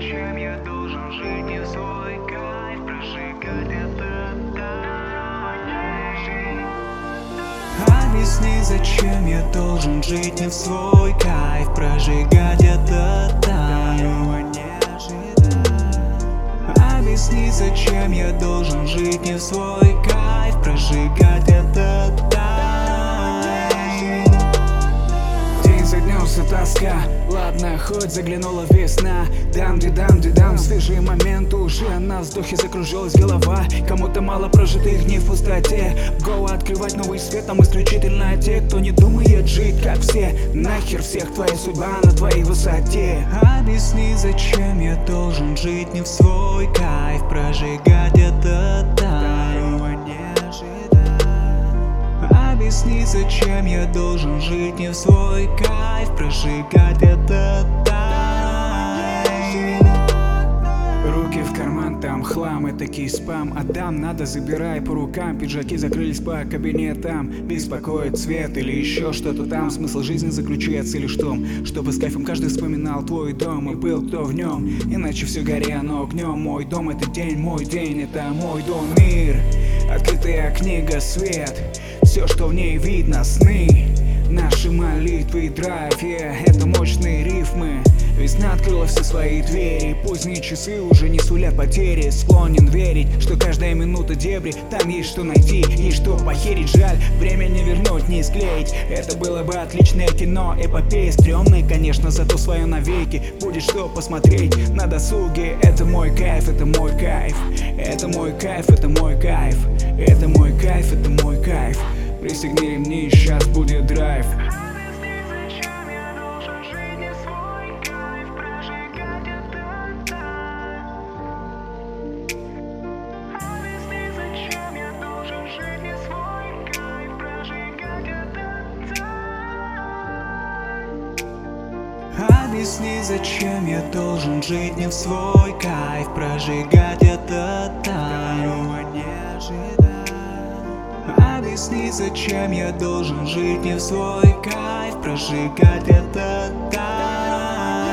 зачем я должен жить не в свой кайф Прожигать. Это Объясни, зачем я должен жить не в свой кайф Прожигать. Это тайм Объясни, зачем я должен жить не в свой кайф Прожигать. Это тайм тоска Ладно, хоть заглянула весна. Дам, ди дам, ди дам Свежий момент. Уже На вздохе закружилась голова. Кому-то мало прожитых дней в пустоте. Го открывать новый свет Там исключительно те, кто не думает жить как все. Нахер всех твоя судьба на твоей высоте. Объясни, зачем я должен жить не в свой кайф. Прожигать это Объясни, зачем я должен жить не в свой кайф Прожигать это тайм. Руки в карман, там хлам и такие спам Отдам, надо забирай по рукам Пиджаки закрылись по кабинетам. Беспокоит цвет или еще что-то там Смысл жизни заключается лишь в том Чтобы с кайфом каждый вспоминал твой дом И был кто в нем. Иначе все горело огнем Мой дом это день, мой день это мой дом. Мир, открытая книга, свет Все, что в ней видно, сны. Наши молитвы и драйв, yeah, это мощные рифмы. Весна открыла все свои двери Поздние часы уже не сулят потери. Склонен верить, что каждая минута дебри Там есть что найти, есть что похерить. Жаль, время не вернуть, не склеить. Это было бы отличное кино Эпопея стрёмная, конечно, зато свое навеки. Будет что посмотреть на досуге Это мой кайф, это мой кайф. Это мой кайф, это мой кайф. Это мой кайф, это мой кайф Пристегни ремни, сейчас будет драйв. Объясни, зачем я должен жить не в свой кайф Прожигать это тайм Объясни, зачем я должен жить не в свой кайф. Прожигать это тайм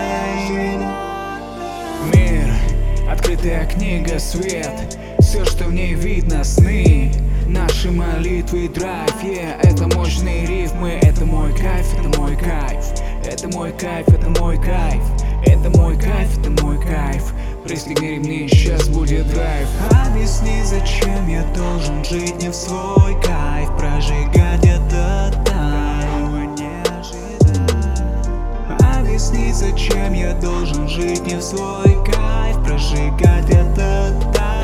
Мир, открытая книга, свет. Все, что в ней видно, сны. Наши молитвы драйв, yeah, это мощные рифмы Это мой кайф, это мой кайф. Это мой кайф, это мой кайф. Это мой кайф, это мой кайф Пристегни ремни, сейчас будет драйв. Объясни, зачем я должен жить не в свой кайф Прожигать это там Объясни, зачем я должен жить не в свой кайф Прожигать это там